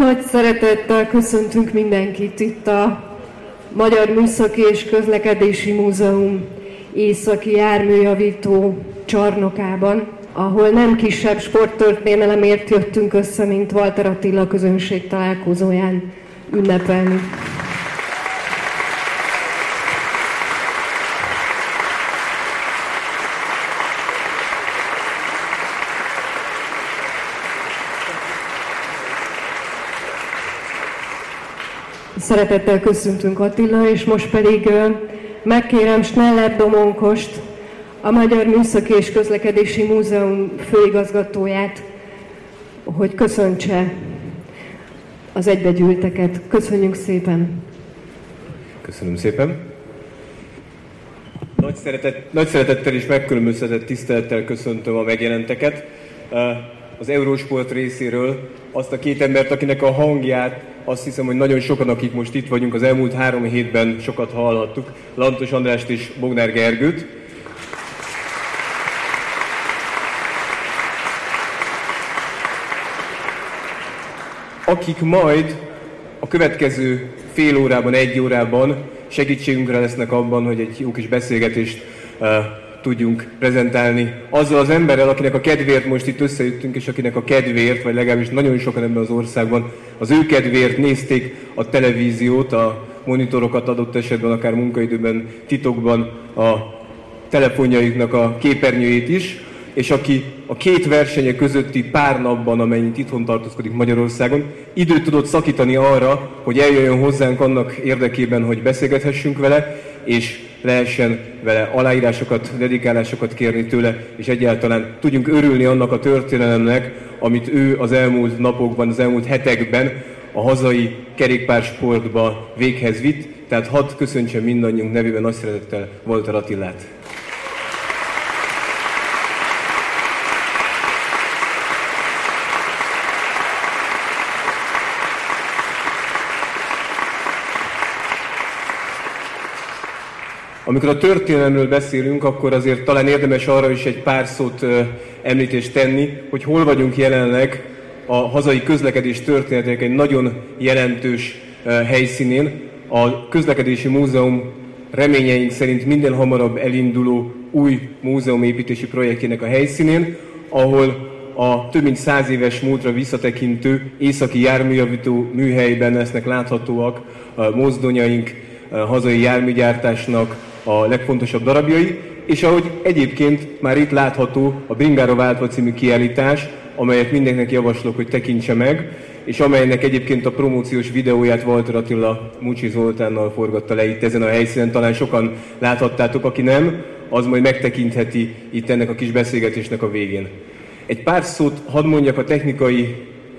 Nagy szeretettel köszöntünk mindenkit itt a Magyar Műszaki és Közlekedési Múzeum északi járműjavító csarnokában, ahol nem kisebb sporttörténelemért jöttünk össze, mint Walter Attila közönség találkozóján ünnepelni. Szeretettel köszöntünk Attila, és most pedig megkérem Sneller Domonkost, a Magyar Műszaki és Közlekedési Múzeum főigazgatóját, hogy köszöntse az egybegyűlteket. Köszönjük szépen! Köszönöm szépen! Nagy, szeretet, nagy szeretettel és megkülönböztetett tisztelettel köszöntöm a megjelenteket. Az Eurósport részéről azt a két embert, akinek a hangját azt hiszem, hogy nagyon sokan, akik most itt vagyunk, az elmúlt három hétben sokat hallhattuk. Lantos Andrást és Bognár Gergőt. Akik majd a következő fél órában, egy órában segítségünkre lesznek abban, hogy egy jó kis beszélgetést uh, tudjunk prezentálni azzal az emberrel, akinek a kedvéért most itt összejöttünk, és akinek a kedvéért, vagy legalábbis nagyon sokan ebben az országban, az ő kedvéért nézték a televíziót, a monitorokat adott esetben, akár munkaidőben, titokban a telefonjaiknak a képernyőjét is, és aki a két versenye közötti pár napban, amennyit itthon tartózkodik Magyarországon, időt tudott szakítani arra, hogy eljöjjön hozzánk annak érdekében, hogy beszélgethessünk vele, és lehessen vele aláírásokat, dedikálásokat kérni tőle, és egyáltalán tudjunk örülni annak a történelemnek, amit ő az elmúlt napokban, az elmúlt hetekben a hazai kerékpársportba véghez vitt. Tehát hadd köszöntsem mindannyiunk nevében nagy szeretettel Walter Attillát. Amikor a történelemről beszélünk, akkor azért talán érdemes arra is egy pár szót említést tenni, hogy hol vagyunk jelenleg a hazai közlekedés történetek egy nagyon jelentős helyszínén. A közlekedési múzeum reményeink szerint minden hamarabb elinduló új múzeumépítési projektjének a helyszínén, ahol a több mint száz éves múltra visszatekintő északi járműjavító műhelyben lesznek láthatóak a mozdonyaink, hazai járműgyártásnak, a legfontosabb darabjai, és ahogy egyébként már itt látható a Bringára váltva című kiállítás, amelyet mindenkinek javaslok, hogy tekintse meg, és amelynek egyébként a promóciós videóját Walter Attila Mucsi Zoltánnal forgatta le itt ezen a helyszínen. Talán sokan láthattátok, aki nem, az majd megtekintheti itt ennek a kis beszélgetésnek a végén. Egy pár szót hadd mondjak a technikai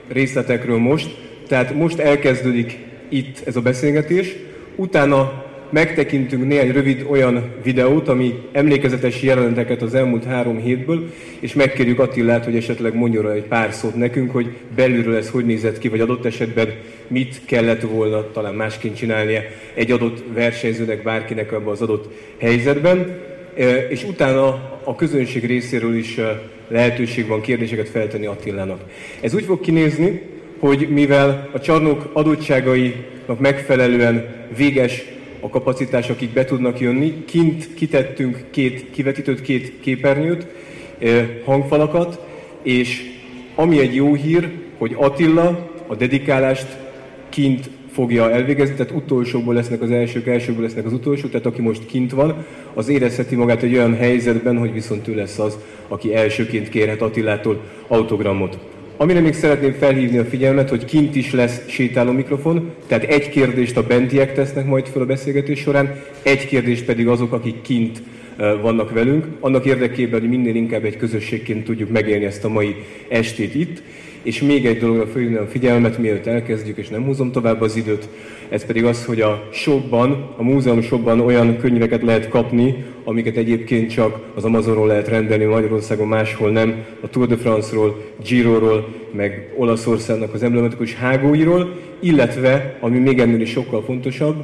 részletekről most. Tehát most elkezdődik itt ez a beszélgetés, utána megtekintünk néhány rövid olyan videót, ami emlékezetes jeleneteket az elmúlt három hétből, és megkérjük Attilát, hogy esetleg mondjon egy pár szót nekünk, hogy belülről ez hogy nézett ki, vagy adott esetben mit kellett volna talán másként csinálnia egy adott versenyzőnek, bárkinek ebben az adott helyzetben. És utána a közönség részéről is lehetőség van kérdéseket feltenni Attilának. Ez úgy fog kinézni, hogy mivel a csarnok adottságainak megfelelően véges a kapacitás, akik be tudnak jönni. Kint kitettünk két kivetítőt, két képernyőt, hangfalakat, és ami egy jó hír, hogy Attila a dedikálást kint fogja elvégezni, tehát utolsóból lesznek az elsők, elsőből lesznek az utolsók, tehát aki most kint van, az érezheti magát egy olyan helyzetben, hogy viszont ő lesz az, aki elsőként kérhet Attilától autogramot. Amire még szeretném felhívni a figyelmet, hogy kint is lesz sétáló mikrofon, tehát egy kérdést a bentiek tesznek majd fel a beszélgetés során, egy kérdést pedig azok, akik kint vannak velünk, annak érdekében, hogy minél inkább egy közösségként tudjuk megélni ezt a mai estét itt. És még egy dologra fölhívni a figyelmet, mielőtt elkezdjük, és nem húzom tovább az időt, ez pedig az, hogy a shopban, a múzeum shopban olyan könyveket lehet kapni, amiket egyébként csak az Amazonról lehet rendelni, Magyarországon máshol nem, a Tour de France-ról, Giro-ról, meg Olaszországnak az emblematikus hágóiról, illetve, ami még ennél is sokkal fontosabb,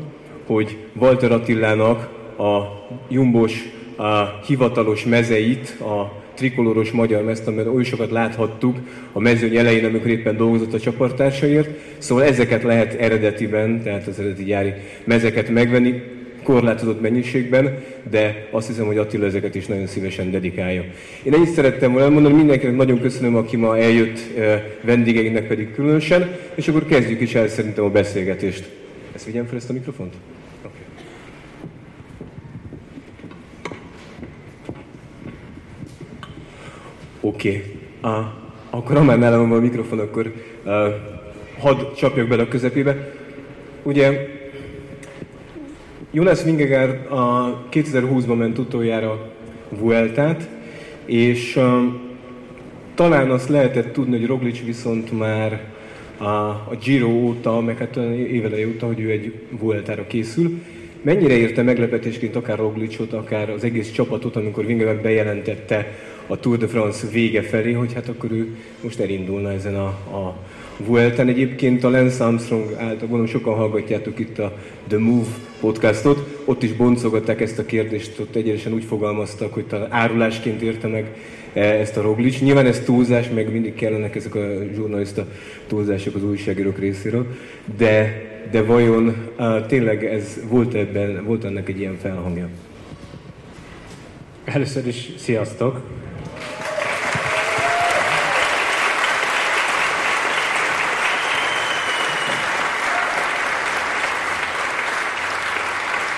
hogy Walter Attilának a jumbos a hivatalos mezeit, a trikoloros magyar mezt, amiben oly sokat láthattuk a mezőny elején, amikor éppen dolgozott a csapattársaiért. Szóval ezeket lehet eredetiben, tehát az eredeti gyári mezeket megvenni, korlátozott mennyiségben, de azt hiszem, hogy Attila ezeket is nagyon szívesen dedikálja. Én ennyit szerettem volna elmondani, mindenkinek nagyon köszönöm, aki ma eljött, vendégeinknek pedig különösen, és akkor kezdjük is el szerintem a beszélgetést. Ezt vigyem fel ezt a mikrofont? Oké. Okay. Akkor ha már nálam van a mikrofon, akkor uh, hadd csapjak bele a közepébe. Ugye Jonas Vingegaard a 2020-ban ment utoljára Vueltát, és uh, talán azt lehetett tudni, hogy Roglic viszont már a, a Giro óta, meg hát éveleje óta, hogy ő egy Vueltára készül. Mennyire érte meglepetésként akár Roglicot, akár az egész csapatot, amikor Vingegaard bejelentette a Tour de France vége felé, hogy hát akkor ő most elindulna ezen a, a Vuelten. Egyébként a Lance Armstrong által, gondolom sokan hallgatjátok itt a The Move podcastot, ott is boncogatták ezt a kérdést, ott egyenesen úgy fogalmaztak, hogy talán árulásként érte meg e, ezt a Roglic. Nyilván ez túlzás, meg mindig kellenek ezek a zsurnalista túlzások az újságírók részéről, de, de vajon uh, tényleg ez volt ebben, volt ennek egy ilyen felhangja? Először is sziasztok!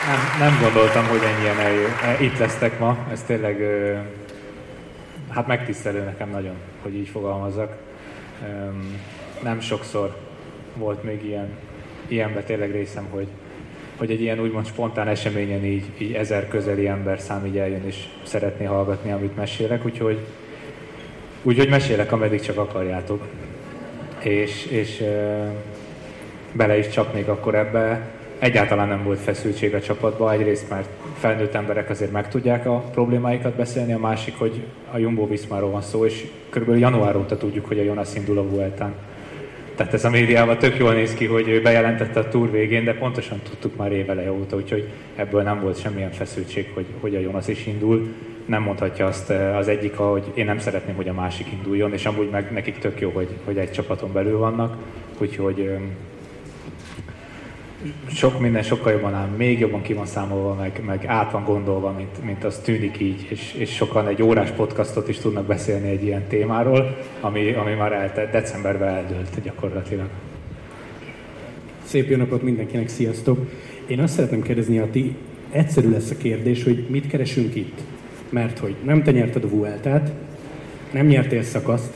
Nem, nem gondoltam, hogy ennyien eljö, e, itt lesztek ma. Ez tényleg hát megtisztelő nekem nagyon, hogy így fogalmazzak. Nem sokszor volt még ilyen, ilyenben tényleg részem, hogy, hogy egy ilyen úgymond spontán eseményen így, így ezer közeli ember szám így eljön és szeretné hallgatni, amit mesélek, úgyhogy, úgyhogy mesélek, ameddig csak akarjátok. És, és bele is csapnék akkor ebbe, egyáltalán nem volt feszültség a csapatban. Egyrészt, mert felnőtt emberek azért meg tudják a problémáikat beszélni, a másik, hogy a Jumbo Viszmáról van szó, és körülbelül január óta tudjuk, hogy a Jonas indul a Vueltán. Tehát ez a médiában tök jól néz ki, hogy ő bejelentette a túr végén, de pontosan tudtuk már évele óta, úgyhogy ebből nem volt semmilyen feszültség, hogy, hogy a Jonas is indul. Nem mondhatja azt eh, az egyik, hogy én nem szeretném, hogy a másik induljon, és amúgy meg nekik tök jó, hogy, hogy egy csapaton belül vannak, úgyhogy sok minden sokkal jobban áll, még jobban ki van számolva, meg, meg át van gondolva, mint, mint az tűnik így, és, és sokan egy órás podcastot is tudnak beszélni egy ilyen témáról, ami, ami már elte, decemberben eldőlt gyakorlatilag. Szép jó napot mindenkinek, sziasztok! Én azt szeretném kérdezni, a ti egyszerű lesz a kérdés, hogy mit keresünk itt? Mert hogy nem te nyerted a Vueltát, nem nyertél szakaszt,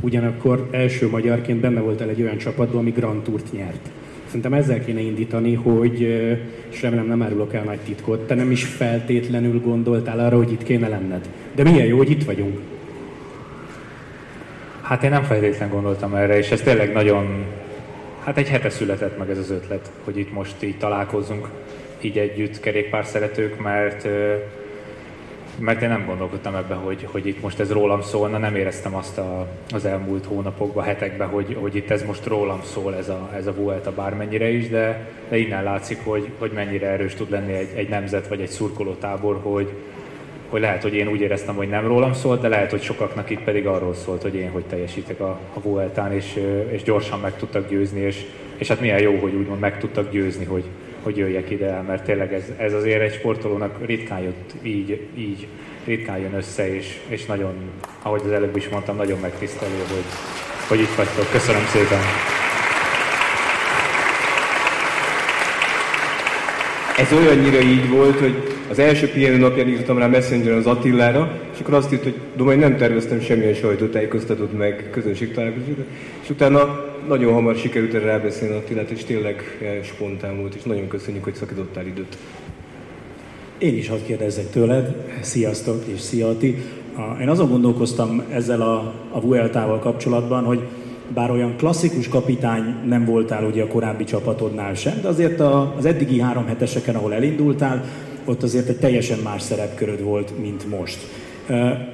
ugyanakkor első magyarként benne voltál egy olyan csapatban, ami Grand Tourt nyert Szerintem ezzel kéne indítani, hogy, és remélem nem árulok el nagy titkot, te nem is feltétlenül gondoltál arra, hogy itt kéne lenned. De milyen jó, hogy itt vagyunk. Hát én nem feltétlenül gondoltam erre, és ez tényleg nagyon, hát egy hete született meg ez az ötlet, hogy itt most így találkozzunk, így együtt kerékpár szeretők, mert mert én nem gondolkodtam ebbe, hogy, hogy itt most ez rólam szólna, nem éreztem azt a, az elmúlt hónapokban, hetekben, hogy, hogy itt ez most rólam szól, ez a, ez a Vuelta bármennyire is, de, de innen látszik, hogy, hogy mennyire erős tud lenni egy, egy nemzet vagy egy szurkolótábor, hogy, hogy lehet, hogy én úgy éreztem, hogy nem rólam szólt, de lehet, hogy sokaknak itt pedig arról szólt, hogy én hogy teljesítek a, a Vueltán, és, és gyorsan meg tudtak győzni, és, és hát milyen jó, hogy úgymond meg tudtak győzni, hogy, hogy jöjjek ide, mert tényleg ez, ez azért egy sportolónak ritkán jött így, így ritkán jön össze, és, és nagyon, ahogy az előbb is mondtam, nagyon megtisztelő, hogy, hogy itt vagytok. Köszönöm szépen! Ez olyannyira így volt, hogy az első pihenő napján írtam rá Messenger az Attilára, és akkor azt írt, hogy Domai nem terveztem semmilyen sajtótájékoztatót meg közönségtalálkozót, és utána nagyon hamar sikerült erre rábeszélni Attilát, és tényleg spontán volt, és nagyon köszönjük, hogy szakítottál időt. Én is hadd kérdezzek tőled, sziasztok és szia Ati. Én azon gondolkoztam ezzel a, a Vueltával kapcsolatban, hogy bár olyan klasszikus kapitány nem voltál ugye a korábbi csapatodnál sem, de azért a, az eddigi három heteseken, ahol elindultál, ott azért egy teljesen más szerepköröd volt, mint most.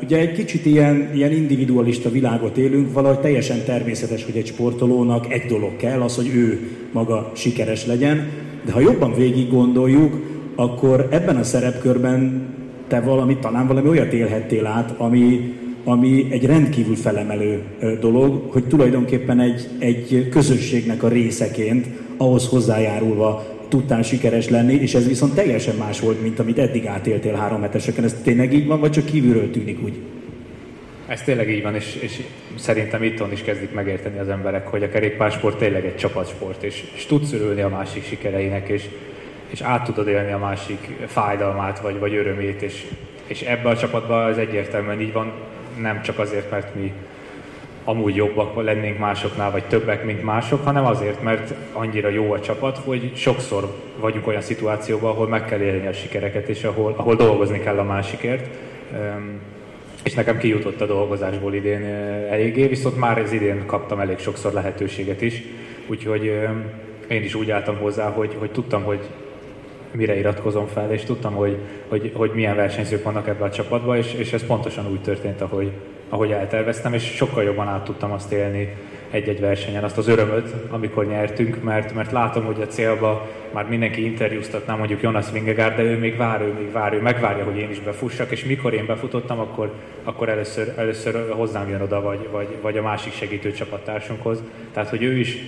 Ugye egy kicsit ilyen, ilyen individualista világot élünk, valahogy teljesen természetes, hogy egy sportolónak egy dolog kell, az, hogy ő maga sikeres legyen, de ha jobban végig gondoljuk, akkor ebben a szerepkörben te valami, talán valami olyat élhettél át, ami, ami egy rendkívül felemelő dolog, hogy tulajdonképpen egy, egy közösségnek a részeként ahhoz hozzájárulva tudtál sikeres lenni, és ez viszont teljesen más volt, mint amit eddig átéltél három heteseken. Ez tényleg így van, vagy csak kívülről tűnik úgy? Ez tényleg így van, és, és szerintem itthon is kezdik megérteni az emberek, hogy a kerékpársport tényleg egy csapatsport, és, és tudsz örülni a másik sikereinek, és, és át tudod élni a másik fájdalmát, vagy, vagy örömét, és, és ebbe a csapatban ez egyértelműen így van, nem csak azért, mert mi amúgy jobbak lennénk másoknál, vagy többek, mint mások, hanem azért, mert annyira jó a csapat, hogy sokszor vagyunk olyan szituációban, ahol meg kell élni a sikereket, és ahol, ahol dolgozni kell a másikért. És nekem kijutott a dolgozásból idén eléggé, viszont már ez idén kaptam elég sokszor lehetőséget is, úgyhogy én is úgy álltam hozzá, hogy, hogy tudtam, hogy mire iratkozom fel, és tudtam, hogy, hogy, hogy milyen versenyzők vannak ebben a csapatban, és, és ez pontosan úgy történt, ahogy, ahogy elterveztem, és sokkal jobban át tudtam azt élni egy-egy versenyen, azt az örömöt, amikor nyertünk, mert, mert látom, hogy a célba már mindenki interjúztatná mondjuk Jonas Vingegaard, de ő még vár, ő még vár, ő megvárja, hogy én is befussak, és mikor én befutottam, akkor, akkor először, először hozzám jön oda, vagy, vagy, vagy a másik segítő csapattársunkhoz. Tehát, hogy ő is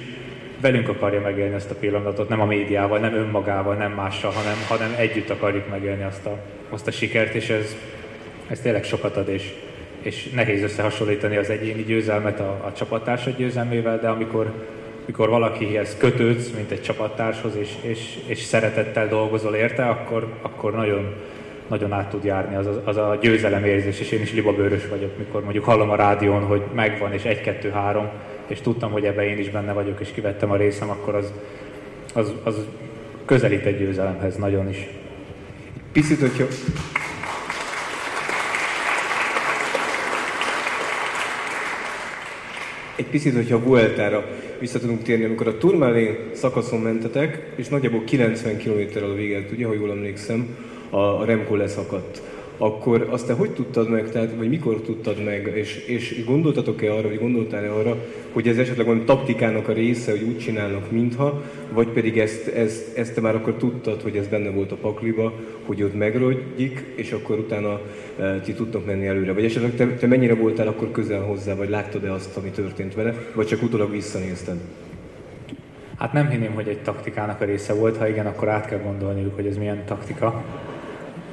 velünk akarja megélni ezt a pillanatot, nem a médiával, nem önmagával, nem mással, hanem, hanem együtt akarjuk megélni azt a, azt a sikert, és ez, ez tényleg sokat ad, és, és nehéz összehasonlítani az egyéni győzelmet a, a csapattársad győzelmével, de amikor, amikor valakihez kötődsz, mint egy csapattárshoz, és, és, és szeretettel dolgozol érte, akkor, akkor nagyon, nagyon át tud járni az az a győzelemérzés, és én is libabőrös vagyok, mikor mondjuk hallom a rádión, hogy megvan, és egy, kettő, három, és tudtam, hogy ebbe én is benne vagyok, és kivettem a részem, akkor az, az, az közelít egy győzelemhez nagyon is. Picit, hogyha... Egy picit, hogyha a Vueltára vissza tudunk térni, amikor a Turmalé szakaszon mentetek, és nagyjából 90 km-rel a véget, ugye, ha jól emlékszem, a Remco leszakadt akkor azt te hogy tudtad meg, tehát, vagy mikor tudtad meg, és, és gondoltatok-e arra, vagy gondoltál-e arra, hogy ez esetleg valami taktikának a része, hogy úgy csinálnak, mintha, vagy pedig ezt, ezt, ezt te már akkor tudtad, hogy ez benne volt a pakliba, hogy ott megrodjik, és akkor utána e, ti tudtok menni előre. Vagy esetleg te, te mennyire voltál akkor közel hozzá, vagy láttad-e azt, ami történt vele, vagy csak utólag visszanézted? Hát nem hinném, hogy egy taktikának a része volt, ha igen, akkor át kell gondolniuk, hogy ez milyen taktika.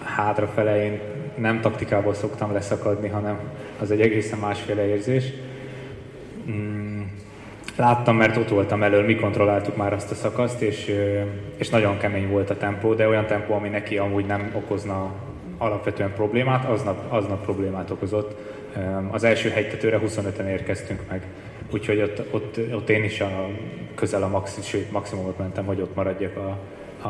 Hátrafele én nem taktikából szoktam leszakadni, hanem az egy egészen másféle érzés. Mm, láttam, mert ott voltam elől, mi kontrolláltuk már azt a szakaszt, és, és nagyon kemény volt a tempó, de olyan tempó, ami neki amúgy nem okozna alapvetően problémát, aznap, aznap problémát okozott. Az első hegytetőre 25-en érkeztünk meg, úgyhogy ott, ott, ott én is a, közel a maxi, sőt, maximumot mentem, hogy ott maradjak a, a,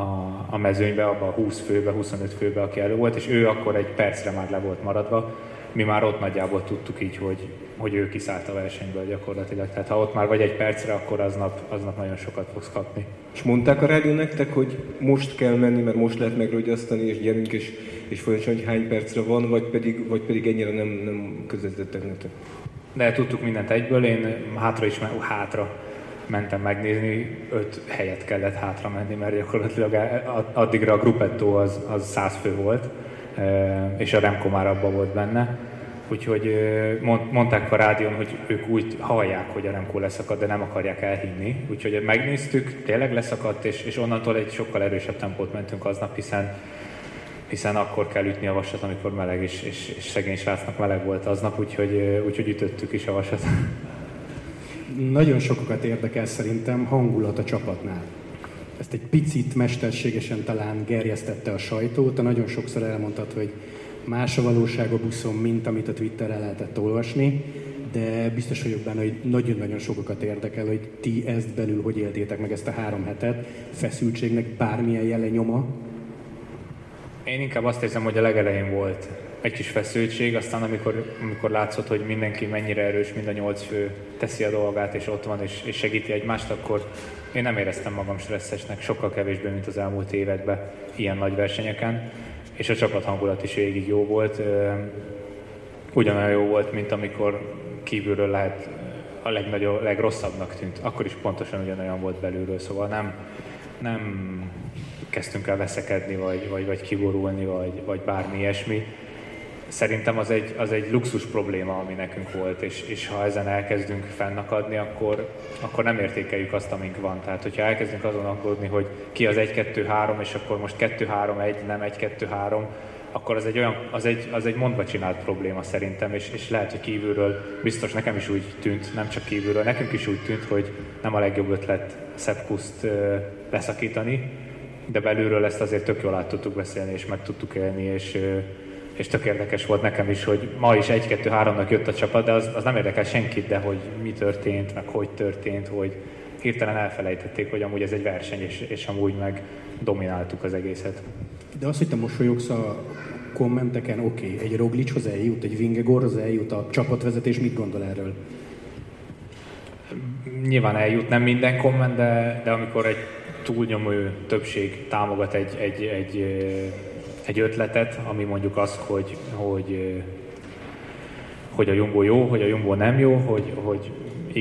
a mezőnybe, abban a 20 főbe, 25 főbe, aki elő volt, és ő akkor egy percre már le volt maradva. Mi már ott nagyjából tudtuk így, hogy, hogy ő kiszállt a versenyből gyakorlatilag. Tehát ha ott már vagy egy percre, akkor aznap, aznap nagyon sokat fogsz kapni. És mondták a rádió nektek, hogy most kell menni, mert most lehet megrögyasztani, és gyerünk, és, és folyamatosan, hogy hány percre van, vagy pedig, vagy pedig ennyire nem, nem közvetítettek nektek? De tudtuk mindent egyből, én hátra is, hátra mentem megnézni, öt helyet kellett hátra menni, mert gyakorlatilag addigra a gruppetto az, az 100 fő volt, és a Remco már abban volt benne. Úgyhogy mondták a rádión, hogy ők úgy hallják, hogy a Remco leszakad, de nem akarják elhinni. Úgyhogy megnéztük, tényleg leszakadt, és, és onnantól egy sokkal erősebb tempót mentünk aznap, hiszen hiszen akkor kell ütni a vasat, amikor meleg, és, és, és szegény srácnak meleg volt aznap, úgyhogy, úgyhogy ütöttük is a vasat nagyon sokakat érdekel szerintem hangulat a csapatnál. Ezt egy picit mesterségesen talán gerjesztette a sajtó, te nagyon sokszor elmondtad, hogy más a valóság a buszon, mint amit a Twitterre lehetett olvasni, de biztos vagyok benne, hogy nagyon-nagyon sokakat érdekel, hogy ti ezt belül hogy éltétek meg ezt a három hetet, feszültségnek bármilyen jele nyoma? Én inkább azt érzem, hogy a legelején volt egy kis feszültség, aztán amikor, amikor látszott, hogy mindenki mennyire erős, mind a nyolc fő teszi a dolgát, és ott van, és, és segíti egymást, akkor én nem éreztem magam stresszesnek, sokkal kevésbé, mint az elmúlt években ilyen nagy versenyeken, és a csapat hangulat is végig jó volt. Ugyanolyan jó volt, mint amikor kívülről lehet a legnagyobb, legrosszabbnak tűnt. Akkor is pontosan ugyanolyan volt belülről, szóval nem, nem kezdtünk el veszekedni, vagy, vagy, vagy kiborulni, vagy, vagy bármi ilyesmi. Szerintem az egy, az egy luxus probléma, ami nekünk volt, és, és ha ezen elkezdünk fennakadni, akkor, akkor nem értékeljük azt, amink van. Tehát, hogyha elkezdünk azon aggódni, hogy ki az 1-2-3, és akkor most 2-3-1, nem 1-2-3, akkor az egy, olyan, az egy, az egy mondva csinált probléma szerintem, és, és lehet, hogy kívülről, biztos nekem is úgy tűnt, nem csak kívülről, nekünk is úgy tűnt, hogy nem a legjobb ötlet Szepkuszt leszakítani, de belülről ezt azért tök jól át tudtuk beszélni, és meg tudtuk élni, és, és tök érdekes volt nekem is, hogy ma is 1-2-3-nak jött a csapat, de az, az nem érdekel senkit, de hogy mi történt, meg hogy történt, hogy hirtelen elfelejtették, hogy amúgy ez egy verseny, és, és amúgy meg domináltuk az egészet. De az, hogy te mosolyogsz a kommenteken, oké, okay, egy Roglicshoz eljut, egy Vingegorhoz eljut, a csapatvezetés mit gondol erről? Nyilván eljut nem minden komment, de, de amikor egy túlnyomó többség támogat egy, egy, egy, egy ötletet, ami mondjuk az, hogy, hogy, hogy a Jumbo jó, hogy a Jumbo nem jó, hogy, hogy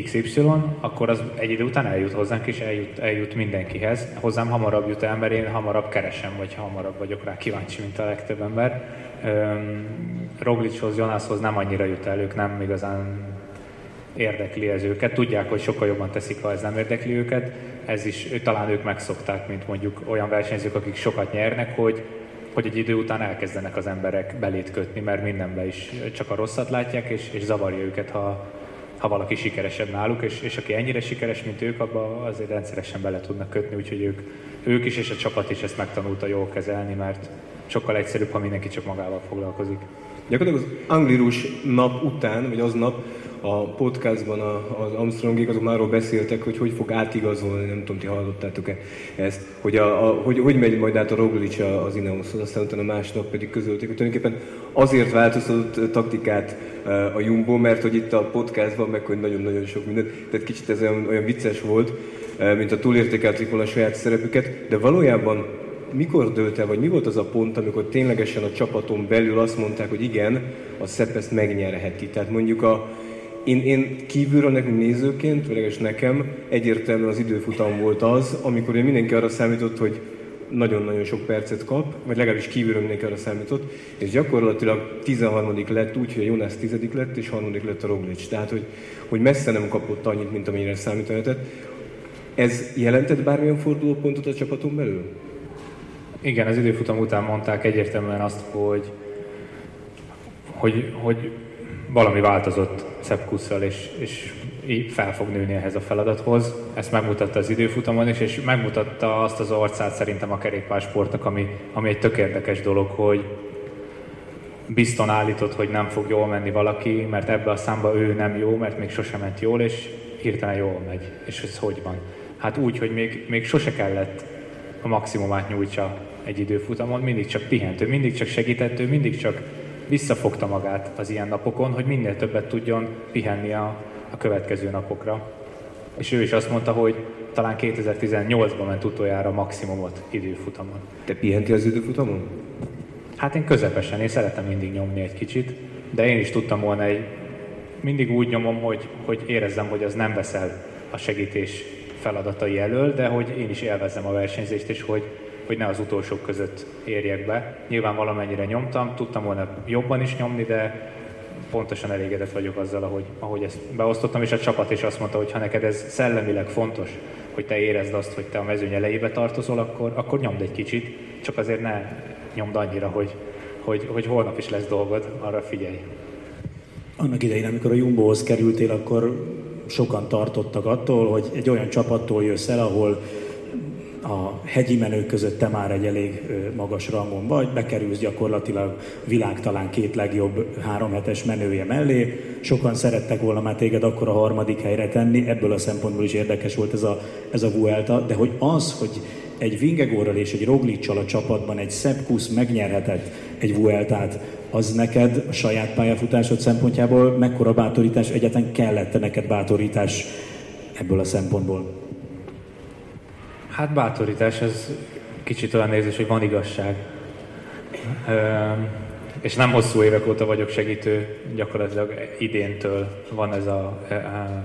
XY, akkor az egy idő után eljut hozzánk, és eljut, eljut mindenkihez. Hozzám hamarabb jut el, mert én hamarabb keresem, vagy hamarabb vagyok rá kíváncsi, mint a legtöbb ember. Roglicshoz, Jonashoz nem annyira jut el, ők nem igazán érdekli ez őket. Tudják, hogy sokkal jobban teszik, ha ez nem érdekli őket. Ez is, talán ők megszokták, mint mondjuk olyan versenyzők, akik sokat nyernek, hogy hogy egy idő után elkezdenek az emberek belét kötni, mert mindenbe is csak a rosszat látják, és, és zavarja őket, ha, ha valaki sikeresebb náluk, és, és aki ennyire sikeres, mint ők, abba azért rendszeresen bele tudnak kötni, úgyhogy ők, ők is és a csapat is ezt megtanulta jól kezelni, mert sokkal egyszerűbb, ha mindenki csak magával foglalkozik. Gyakorlatilag az anglirus nap után, vagy aznap a podcastban az Armstrongék azok már arról beszéltek, hogy hogy fog átigazolni, nem tudom, ti hallottátok-e ezt, hogy, a, a, hogy, hogy megy majd át a Roglic az Ineoshoz, aztán utána másnap pedig közölték, hogy tulajdonképpen azért változtatott taktikát a Jumbo, mert hogy itt a podcastban meg hogy nagyon-nagyon sok mindent, tehát kicsit ez olyan, olyan vicces volt, mint a túlértékelték volna a saját szerepüket, de valójában mikor dőlt el, vagy mi volt az a pont, amikor ténylegesen a csapaton belül azt mondták, hogy igen, a SZEP ezt megnyerheti. Tehát mondjuk a, én, én kívülről nekünk nézőként, vagy nekem egyértelműen az időfutam volt az, amikor mindenki arra számított, hogy nagyon-nagyon sok percet kap, vagy legalábbis kívülről mindenki arra számított, és gyakorlatilag 13. lett úgy, hogy a Jonas 10. lett, és 3. lett a Roglic. Tehát, hogy, hogy messze nem kapott annyit, mint amennyire számítani Ez jelentett bármilyen fordulópontot a csapaton belül? Igen, az időfutam után mondták egyértelműen azt, hogy, hogy, hogy valami változott Szepkusszal, és, és így fel fog nőni ehhez a feladathoz. Ezt megmutatta az időfutamon is, és megmutatta azt az arcát szerintem a kerékpársportnak, ami, ami egy tök érdekes dolog, hogy bizton állított, hogy nem fog jól menni valaki, mert ebbe a számba ő nem jó, mert még sosem ment jól, és hirtelen jól megy. És ez hogy van? Hát úgy, hogy még, még sose kellett a maximumát nyújtsa egy időfutamon, mindig csak pihentő, mindig csak segítettő, mindig csak visszafogta magát az ilyen napokon, hogy minél többet tudjon pihenni a, a következő napokra. És ő is azt mondta, hogy talán 2018-ban ment utoljára maximumot időfutamon. Te pihenti az időfutamon? Hát én közepesen, én szeretem mindig nyomni egy kicsit, de én is tudtam volna egy, mindig úgy nyomom, hogy, hogy érezzem, hogy az nem veszel a segítés feladatai elől, de hogy én is élvezem a versenyzést, és hogy hogy ne az utolsók között érjek be. Nyilván valamennyire nyomtam, tudtam volna jobban is nyomni, de pontosan elégedett vagyok azzal, ahogy, ahogy ezt beosztottam, és a csapat is azt mondta, hogy ha neked ez szellemileg fontos, hogy te érezd azt, hogy te a mezőny elejébe tartozol, akkor, akkor nyomd egy kicsit, csak azért ne nyomd annyira, hogy, hogy, hogy holnap is lesz dolgod, arra figyelj. Annak idején, amikor a Jumbohoz kerültél, akkor sokan tartottak attól, hogy egy olyan csapattól jössz el, ahol a hegyi menők között te már egy elég magas rangon vagy, bekerülsz gyakorlatilag világ talán két legjobb három hetes menője mellé. Sokan szerettek volna már téged akkor a harmadik helyre tenni, ebből a szempontból is érdekes volt ez a, ez a Vuelta, de hogy az, hogy egy Vingegorral és egy Roglicsal a csapatban egy Szepkusz megnyerhetett egy Vueltát, az neked a saját pályafutásod szempontjából mekkora bátorítás, egyáltalán kellett neked bátorítás ebből a szempontból? Hát bátorítás, ez kicsit olyan érzés, hogy van igazság. És nem hosszú évek óta vagyok segítő, gyakorlatilag idéntől van ez a,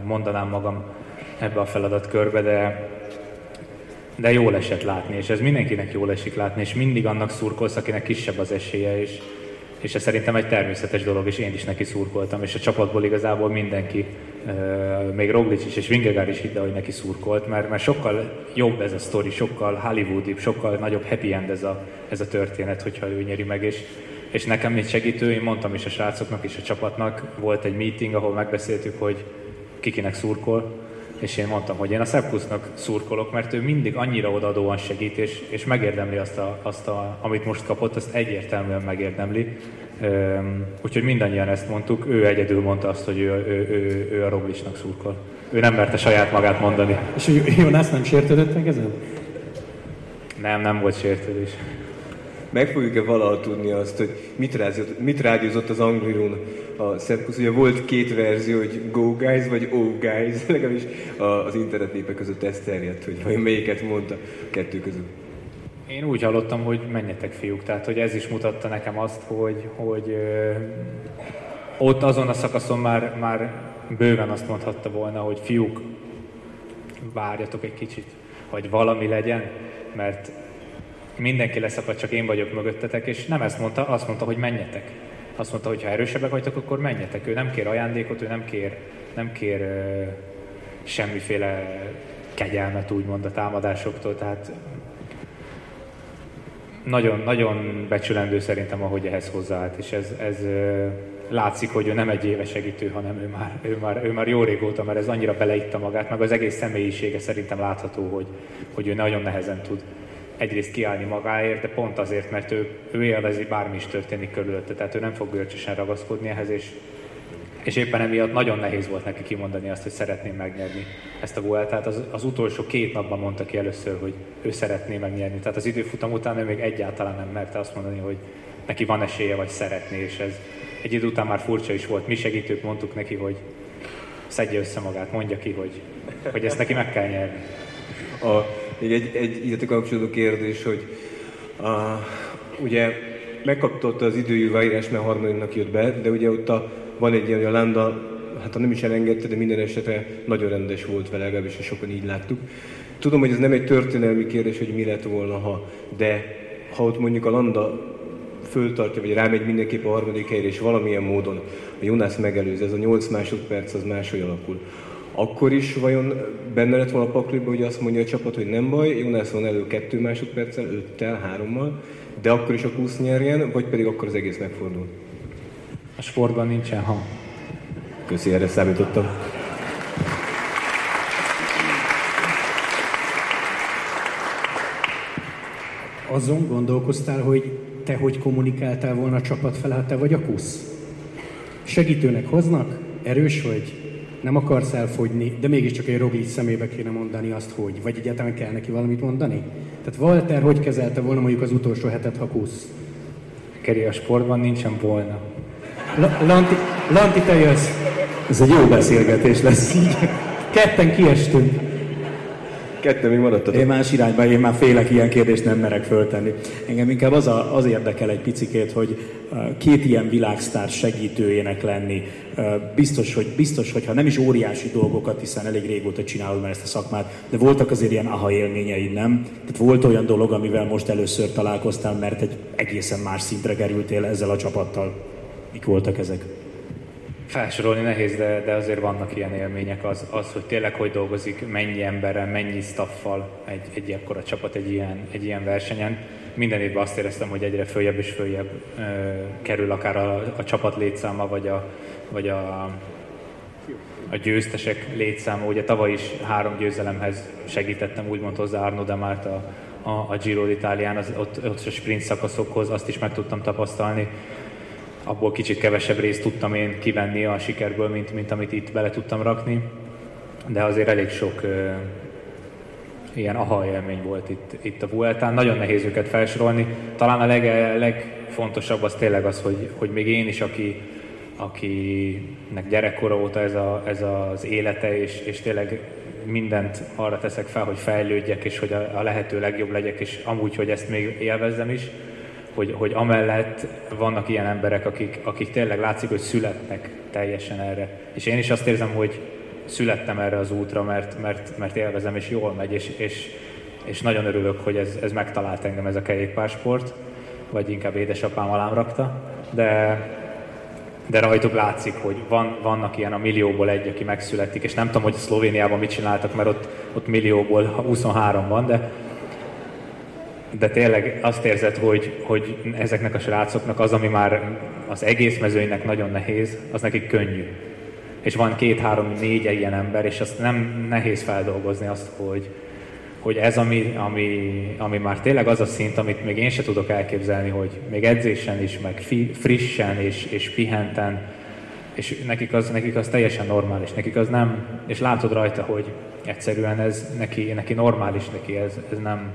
mondanám magam ebbe a feladatkörbe, de de jól esett látni, és ez mindenkinek jól esik látni, és mindig annak szurkolsz, akinek kisebb az esélye, és, és ez szerintem egy természetes dolog, és én is neki szurkoltam, és a csapatból igazából mindenki, még Roglic is és Vingegaard is hitte, hogy neki szurkolt, mert, mert sokkal jobb ez a sztori, sokkal hollywoodibb, sokkal nagyobb happy end ez a, ez a történet, hogyha ő nyeri meg, és, és nekem, mint segítő, én mondtam is a srácoknak és a csapatnak, volt egy meeting, ahol megbeszéltük, hogy kikinek szurkol, és én mondtam, hogy én a Szepkusznak szurkolok, mert ő mindig annyira odaadóan segít, és, és megérdemli azt, a, azt a, amit most kapott, azt egyértelműen megérdemli. Úgyhogy mindannyian ezt mondtuk, ő egyedül mondta azt, hogy ő, ő, ő, ő a Roglicsnak szurkol. Ő nem merte saját magát mondani. És Jonas nem sértődött meg ezen? Nem, nem volt sértődés. Meg fogjuk-e valahol tudni azt, hogy mit, rádiózott, mit rádiózott az Anglirun a Szepkusz? Ugye volt két verzió, hogy Go Guys vagy Oh Guys, legalábbis az internet népek között ez terjedt, hogy vajon melyiket mondta a kettő közül. Én úgy hallottam, hogy menjetek fiúk, tehát hogy ez is mutatta nekem azt, hogy, hogy ö, ott azon a szakaszon már, már bőven azt mondhatta volna, hogy fiúk, várjatok egy kicsit, hogy valami legyen, mert mindenki leszakad, csak én vagyok mögöttetek, és nem ezt mondta, azt mondta, hogy menjetek. Azt mondta, hogy ha erősebbek vagytok, akkor menjetek. Ő nem kér ajándékot, ő nem kér, nem kér uh, semmiféle kegyelmet úgymond a támadásoktól, tehát nagyon, nagyon becsülendő szerintem, ahogy ehhez hozzáállt, és ez, ez látszik, hogy ő nem egy éve segítő, hanem ő már, ő, már, ő már jó régóta, mert ez annyira beleitta magát, meg az egész személyisége szerintem látható, hogy, hogy ő nagyon nehezen tud egyrészt kiállni magáért, de pont azért, mert ő, ő élvezi, bármi is történik körülötte, tehát ő nem fog görcsösen ragaszkodni ehhez, és, és éppen emiatt nagyon nehéz volt neki kimondani azt, hogy szeretném megnyerni ezt a Vueltát. Az, az utolsó két napban mondta ki először, hogy ő szeretné megnyerni. Tehát az időfutam után még egyáltalán nem merte azt mondani, hogy neki van esélye, vagy szeretné, és ez egy idő után már furcsa is volt. Mi segítők mondtuk neki, hogy szedje össze magát, mondja ki, hogy, hogy ezt neki meg kell nyerni. A még egy, egy ide kapcsolódó kérdés, hogy a, ugye megkapta az időjű váírás, mert harmadiknak jött be, de ugye ott a, van egy ilyen, hogy a Landa, hát ha nem is elengedte, de minden esetre nagyon rendes volt vele, legalábbis sokan így láttuk. Tudom, hogy ez nem egy történelmi kérdés, hogy mi lett volna, ha, de ha ott mondjuk a Landa föltartja, vagy rámegy mindenképp a harmadik helyre, és valamilyen módon a Jonas megelőz, ez a 8 másodperc az máshogy alakul akkor is vajon benne lett volna a pakliba, hogy azt mondja a csapat, hogy nem baj, Jonas van elő kettő másodperccel, öttel, hárommal, de akkor is a kusz nyerjen, vagy pedig akkor az egész megfordul? A sportban nincsen ha. Köszi, erre számítottam. Azon gondolkoztál, hogy te hogy kommunikáltál volna a csapat fel, hát te vagy a kusz? Segítőnek hoznak, erős vagy, nem akarsz elfogyni, de mégiscsak egy Roglic szemébe kéne mondani azt, hogy, vagy egyáltalán kell neki valamit mondani? Tehát Walter hogy kezelte volna mondjuk az utolsó hetet, ha kusz? Keri, a sportban nincsen volna. Lanti, Lanti, te jössz. Ez egy jó beszélgetés lesz. Ketten kiestünk. Kettő még maradtatok. Én más irányba, én már félek ilyen kérdést nem merek föltenni. Engem inkább az, a, az érdekel egy picikét, hogy két ilyen világsztár segítőjének lenni. Biztos, hogy, biztos, hogy ha nem is óriási dolgokat, hiszen elég régóta csinálod már ezt a szakmát, de voltak azért ilyen aha élményeid, nem? Tehát volt olyan dolog, amivel most először találkoztál, mert egy egészen más szintre kerültél ezzel a csapattal. Mik voltak ezek? Felsorolni nehéz, de, de azért vannak ilyen élmények, az, az, hogy tényleg hogy dolgozik, mennyi emberrel, mennyi staffal egy, egy ekkora csapat egy ilyen, egy ilyen versenyen. Minden évben azt éreztem, hogy egyre följebb és följebb ö, kerül akár a, a csapat létszáma, vagy a, vagy a, a győztesek létszáma. Ugye tavaly is három győzelemhez segítettem, úgymond hozzá Arno Demárt a, a, a Giro d'Italián, az, ott, ott a sprint szakaszokhoz, azt is meg tudtam tapasztalni abból kicsit kevesebb részt tudtam én kivenni a sikerből, mint, mint amit itt bele tudtam rakni, de azért elég sok uh, ilyen aha élmény volt itt, itt a Vueltán. Nagyon nehéz őket felsorolni. Talán a leg, legfontosabb az tényleg az, hogy, hogy még én is, aki, akinek gyerekkora óta ez, a, ez az élete, és, és tényleg mindent arra teszek fel, hogy fejlődjek, és hogy a, a lehető legjobb legyek, és amúgy, hogy ezt még élvezzem is, hogy, hogy amellett vannak ilyen emberek, akik, akik tényleg látszik, hogy születnek teljesen erre. És én is azt érzem, hogy születtem erre az útra, mert, mert, mert élvezem, és jól megy, és, és, és nagyon örülök, hogy ez, ez megtalált engem ez a kerékpársport, vagy inkább édesapám alám rakta, de, de rajtuk látszik, hogy van, vannak ilyen a millióból egy, aki megszületik, és nem tudom, hogy Szlovéniában mit csináltak, mert ott, ott millióból 23 van, de, de tényleg azt érzed, hogy, hogy ezeknek a srácoknak az, ami már az egész mezőnynek nagyon nehéz, az nekik könnyű. És van két, három, négy ilyen ember, és azt nem nehéz feldolgozni azt, hogy, hogy ez, ami, ami, ami már tényleg az a szint, amit még én se tudok elképzelni, hogy még edzésen is, meg fi, frissen és, és pihenten, és nekik az, nekik az teljesen normális, nekik az nem, és látod rajta, hogy egyszerűen ez neki, neki normális, neki ez, ez nem,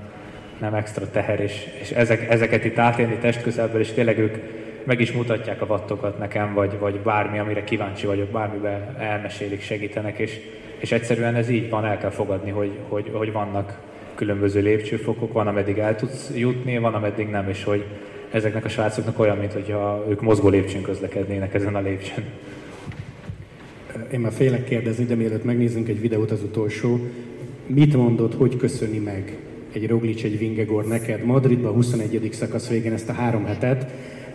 nem extra teher, és, és ezek, ezeket itt átélni testközelből, és tényleg ők meg is mutatják a vattokat nekem, vagy, vagy bármi, amire kíváncsi vagyok, bármiben elmesélik, segítenek, és, és egyszerűen ez így van, el kell fogadni, hogy, hogy, hogy vannak különböző lépcsőfokok, van, ameddig el tudsz jutni, van, ameddig nem, és hogy ezeknek a srácoknak olyan, mint hogyha ők mozgó lépcsőn közlekednének ezen a lépcsőn. Én már félek kérdezni, de mielőtt megnézzünk egy videót az utolsó, mit mondod, hogy köszöni meg egy Roglic, egy Vingegor neked Madridban 21. szakasz végén ezt a három hetet,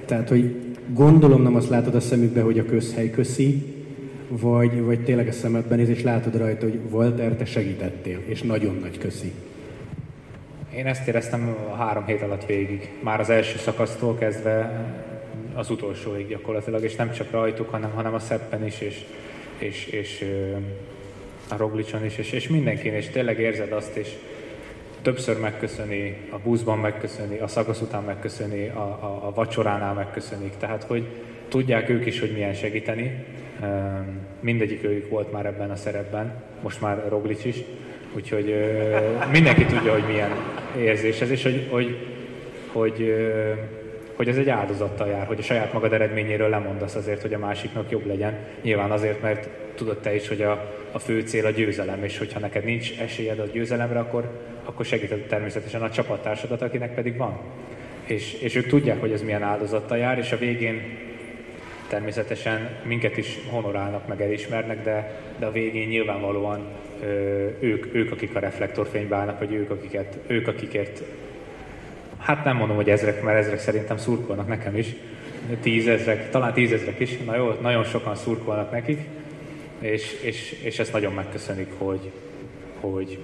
tehát, hogy gondolom nem azt látod a szemükbe, hogy a közhely köszi, vagy, vagy tényleg a szemedben néz, és látod rajta, hogy Walter, te segítettél, és nagyon nagy köszi. Én ezt éreztem a három hét alatt végig. Már az első szakasztól kezdve az utolsóig gyakorlatilag, és nem csak rajtuk, hanem, hanem a Szeppen is, és, és, és a Roglicson is, és, és mindenkin, és tényleg érzed azt, és többször megköszöni, a buszban megköszöni, a szakasz után megköszöni, a, a, a vacsoránál megköszönik. Tehát, hogy tudják ők is, hogy milyen segíteni. Mindegyik őjük volt már ebben a szerepben, most már Roglic is, úgyhogy mindenki tudja, hogy milyen érzés ez, és hogy, hogy, hogy, hogy ez egy áldozattal jár, hogy a saját magad eredményéről lemondasz azért, hogy a másiknak jobb legyen. Nyilván azért, mert tudod te is, hogy a, a fő cél a győzelem, és hogyha neked nincs esélyed a győzelemre, akkor, akkor segíted természetesen a csapattársadat, akinek pedig van. És, és ők tudják, hogy ez milyen áldozattal jár, és a végén természetesen minket is honorálnak, meg elismernek, de, de a végén nyilvánvalóan ö, ők, ők, akik a reflektorfénybe állnak, vagy ők, akiket, ők, akikért hát nem mondom, hogy ezrek, mert ezrek szerintem szurkolnak nekem is, tízezrek, talán tízezrek is, na jó, nagyon sokan szurkolnak nekik, és, és, és ezt nagyon megköszönik, hogy, hogy,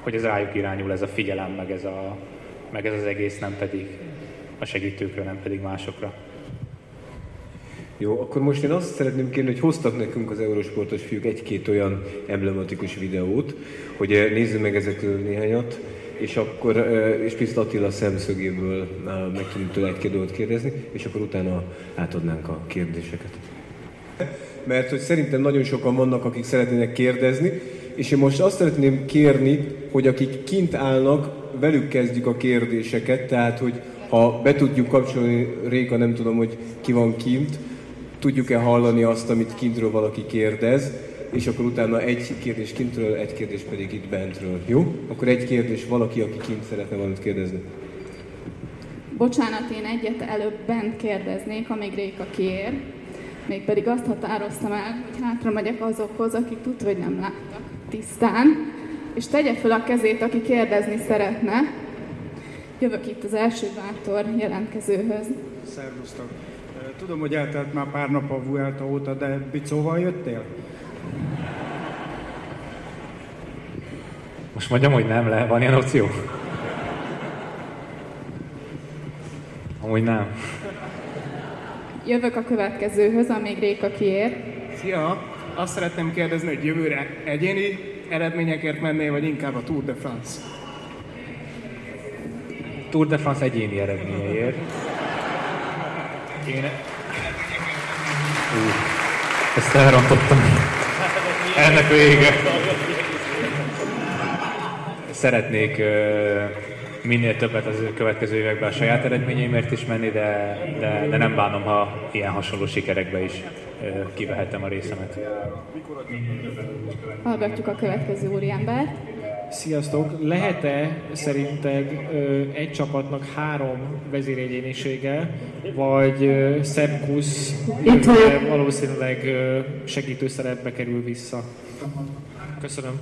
hogy ez rájuk irányul, ez a figyelem, meg ez, a, meg ez az egész, nem pedig a segítőkre, nem pedig másokra. Jó, akkor most én azt szeretném kérni, hogy hoztak nekünk az Eurosportos fiúk egy-két olyan emblematikus videót, hogy eh, nézzük meg ezekről néhányat, és akkor, eh, és Piszt Attila szemszögéből eh, meg tudunk tőle egy-két dolgot kérdezni, és akkor utána átadnánk a kérdéseket. Mert hogy szerintem nagyon sokan vannak, akik szeretnének kérdezni, és én most azt szeretném kérni, hogy akik kint állnak, velük kezdjük a kérdéseket, tehát hogy ha be tudjuk kapcsolni, Réka nem tudom, hogy ki van kint, tudjuk-e hallani azt, amit kintről valaki kérdez, és akkor utána egy kérdés kintről, egy kérdés pedig itt bentről. Jó? Akkor egy kérdés valaki, aki kint szeretne valamit kérdezni. Bocsánat, én egyet előbb bent kérdeznék, amíg Réka kiér. Mégpedig azt határoztam el, hogy hátra megyek azokhoz, akik tudta, hogy nem láttak tisztán, és tegye fel a kezét, aki kérdezni szeretne. Jövök itt az első bátor jelentkezőhöz. Szervusztok! Tudom, hogy eltelt már pár nap a Vuelta óta, de bicóval jöttél? Most mondjam, hogy nem, le, van ilyen opció? Amúgy nem. Jövök a következőhöz, amíg Réka kiér. Szia! Azt szeretném kérdezni, hogy jövőre egyéni eredményekért mennél, vagy inkább a Tour de France? Tour de France egyéni eredményeért. Én... Uh, ezt elrontottam. Ennek vége. Szeretnék uh, minél többet az következő években a saját eredményeimért is menni, de, de, de nem bánom, ha ilyen hasonló sikerekbe is kivehetem a részemet. Hallgatjuk a következő úriembert. Sziasztok! Lehet-e szerinted ö, egy csapatnak három vezéregyénisége, vagy ö, Szepkusz valószínűleg ö, segítő szerepbe kerül vissza? Köszönöm.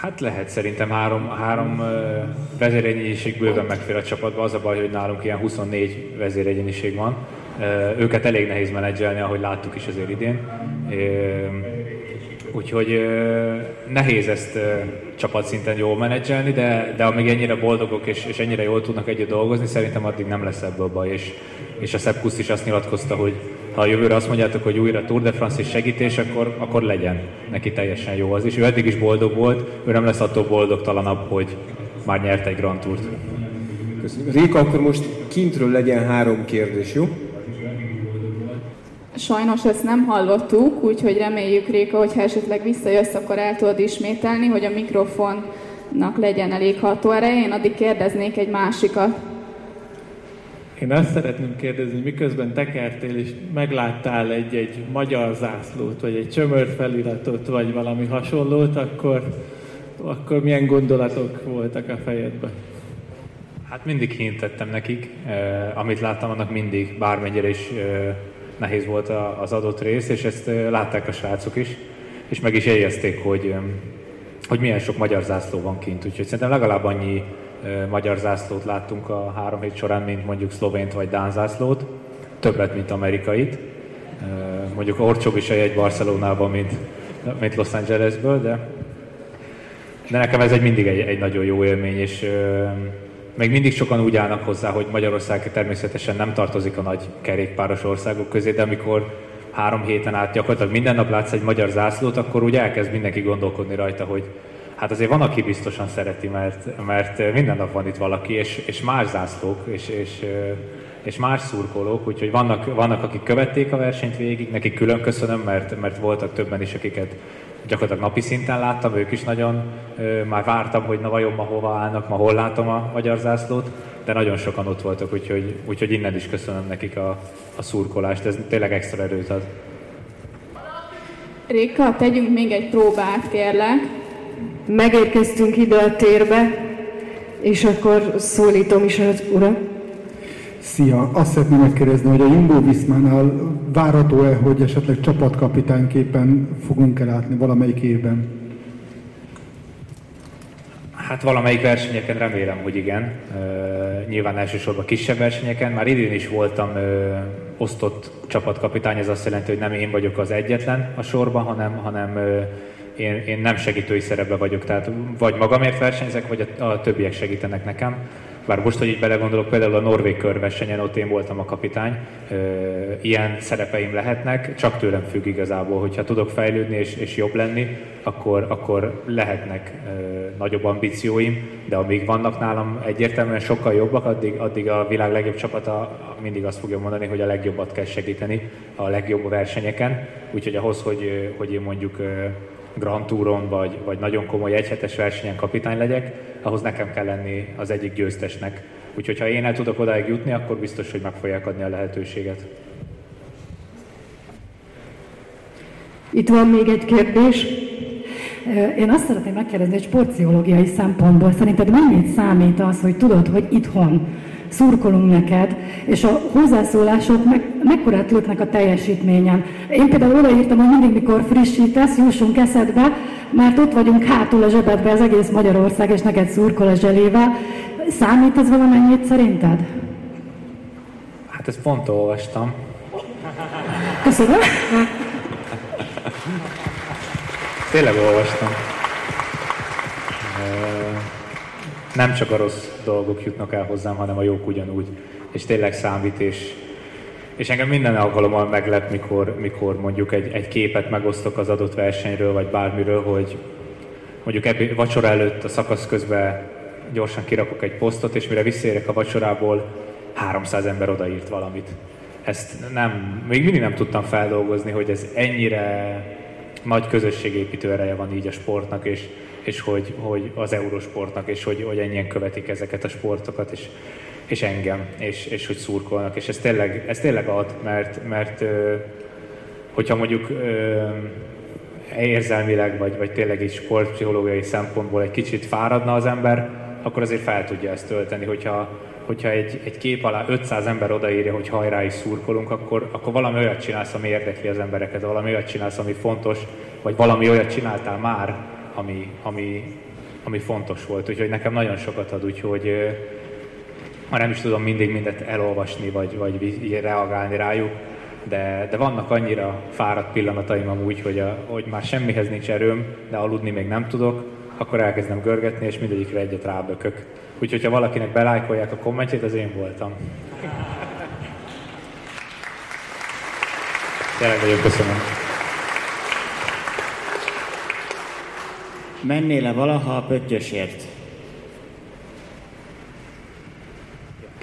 Hát lehet, szerintem három, három vezéregyéniség bőven megfér a csapatba. Az a baj, hogy nálunk ilyen 24 vezéregyéniség van. Őket elég nehéz menedzselni, ahogy láttuk is azért idén. Úgyhogy nehéz ezt csapatszinten jól menedzselni, de, de amíg ennyire boldogok és, és ennyire jól tudnak együtt dolgozni, szerintem addig nem lesz ebből baj. És, és a Kusz is azt nyilatkozta, hogy ha a jövőre azt mondjátok, hogy újra Tour de France és segítés, akkor, akkor legyen. Neki teljesen jó az is. Ő eddig is boldog volt, ő nem lesz attól boldogtalanabb, hogy már nyert egy Grand Tourt. Köszönjük. Réka, akkor most kintről legyen három kérdés, jó? Sajnos ezt nem hallottuk, úgyhogy reméljük, Réka, hogyha esetleg visszajössz, akkor el tudod ismételni, hogy a mikrofonnak legyen elég hatóereje. Én addig kérdeznék egy másikat. Én azt szeretném kérdezni, miközben tekertél és megláttál egy-egy magyar zászlót, vagy egy csömör feliratot, vagy valami hasonlót, akkor, akkor milyen gondolatok voltak a fejedben? Hát mindig hintettem nekik, eh, amit láttam, annak mindig, bármennyire is eh, nehéz volt az adott rész, és ezt látták a srácok is, és meg is éljezték, hogy, hogy milyen sok magyar zászló van kint. Úgyhogy szerintem legalább annyi magyar zászlót láttunk a három hét során, mint mondjuk szlovént vagy dán zászlót, többet, mint amerikait. Mondjuk Orcsog is egy Barcelonában, mint, mint Los Angelesből, de, de nekem ez egy mindig egy, egy nagyon jó élmény, és még mindig sokan úgy állnak hozzá, hogy Magyarország természetesen nem tartozik a nagy kerékpáros országok közé, de amikor három héten át gyakorlatilag minden nap látsz egy magyar zászlót, akkor úgy elkezd mindenki gondolkodni rajta, hogy Hát azért van, aki biztosan szereti, mert, mert minden nap van itt valaki, és, és más zászlók, és, és, és más szurkolók, úgyhogy vannak, vannak, akik követték a versenyt végig, nekik külön köszönöm, mert, mert voltak többen is, akiket gyakorlatilag napi szinten láttam, ők is nagyon, már vártam, hogy na vajon ma hova állnak, ma hol látom a magyar zászlót, de nagyon sokan ott voltak, úgyhogy, úgyhogy innen is köszönöm nekik a, a szurkolást, ez tényleg extra erőt ad. Réka, tegyünk még egy próbát, kérlek megérkeztünk ide a térbe, és akkor szólítom is az urat. Szia! Azt szeretném megkérdezni, hogy a Jumbo Viszmánál várható-e, hogy esetleg csapatkapitányképpen fogunk-e látni valamelyik évben? Hát valamelyik versenyeken remélem, hogy igen. Uh, nyilván elsősorban kisebb versenyeken. Már idén is voltam osztott csapatkapitány, ez azt jelenti, hogy nem én vagyok az egyetlen a sorban, hanem, hanem én, én nem segítői szerepben vagyok, tehát vagy magamért versenyzek, vagy a, a többiek segítenek nekem. Bár most, hogy így belegondolok, például a Norvég körversenyen ott én voltam a kapitány, ilyen szerepeim lehetnek, csak tőlem függ igazából, hogyha tudok fejlődni és, és jobb lenni, akkor, akkor lehetnek nagyobb ambícióim, de amíg vannak nálam egyértelműen sokkal jobbak, addig, addig a világ legjobb csapata mindig azt fogja mondani, hogy a legjobbat kell segíteni a legjobb versenyeken, úgyhogy ahhoz, hogy, hogy én mondjuk Grand Touron, vagy, vagy nagyon komoly egyhetes versenyen kapitány legyek, ahhoz nekem kell lenni az egyik győztesnek. Úgyhogy ha én el tudok odáig jutni, akkor biztos, hogy meg fogják adni a lehetőséget. Itt van még egy kérdés. Én azt szeretném megkérdezni, hogy sportpszichológiai szempontból szerinted mennyit számít az, hogy tudod, hogy itthon szurkolunk neked, és a hozzászólások meg, mekkorát löknek a teljesítményen. Én például odaírtam, hogy mindig, mikor frissítesz, jussunk eszedbe, mert ott vagyunk hátul a zsebedbe az egész Magyarország, és neked szurkol a zselével. Számít ez valamennyit szerinted? Hát ezt pont olvastam. Köszönöm. Tényleg olvastam nem csak a rossz dolgok jutnak el hozzám, hanem a jók ugyanúgy. És tényleg számít, és, és engem minden alkalommal meglep, mikor, mikor mondjuk egy, egy képet megosztok az adott versenyről, vagy bármiről, hogy mondjuk ebbi, vacsora előtt a szakasz közben gyorsan kirakok egy posztot, és mire visszaérek a vacsorából, 300 ember odaírt valamit. Ezt nem, még mindig nem tudtam feldolgozni, hogy ez ennyire nagy közösségépítő ereje van így a sportnak, és, és hogy, hogy az eurósportnak, és hogy, hogy ennyien követik ezeket a sportokat, és, és engem, és, és hogy szurkolnak, és ez tényleg, ez tényleg ad, mert, mert hogyha mondjuk érzelmileg, vagy, vagy tényleg egy sportpszichológiai szempontból egy kicsit fáradna az ember, akkor azért fel tudja ezt tölteni, hogyha, hogyha egy, egy kép alá 500 ember odaírja, hogy hajrá is szurkolunk, akkor, akkor valami olyat csinálsz, ami érdekli az embereket, valami olyat csinálsz, ami fontos, vagy valami olyat csináltál már, ami, ami ami fontos volt, úgyhogy nekem nagyon sokat ad, úgyhogy már nem is tudom mindig mindet elolvasni, vagy, vagy reagálni rájuk, de, de vannak annyira fáradt pillanataim amúgy, hogy, a, hogy már semmihez nincs erőm, de aludni még nem tudok, akkor elkezdem görgetni, és mindegyikre egyet rábökök. Úgyhogy, ha valakinek belájkolják a kommentjét, az én voltam. Tényleg nagyon köszönöm. Mennél-e valaha a pöttyösért?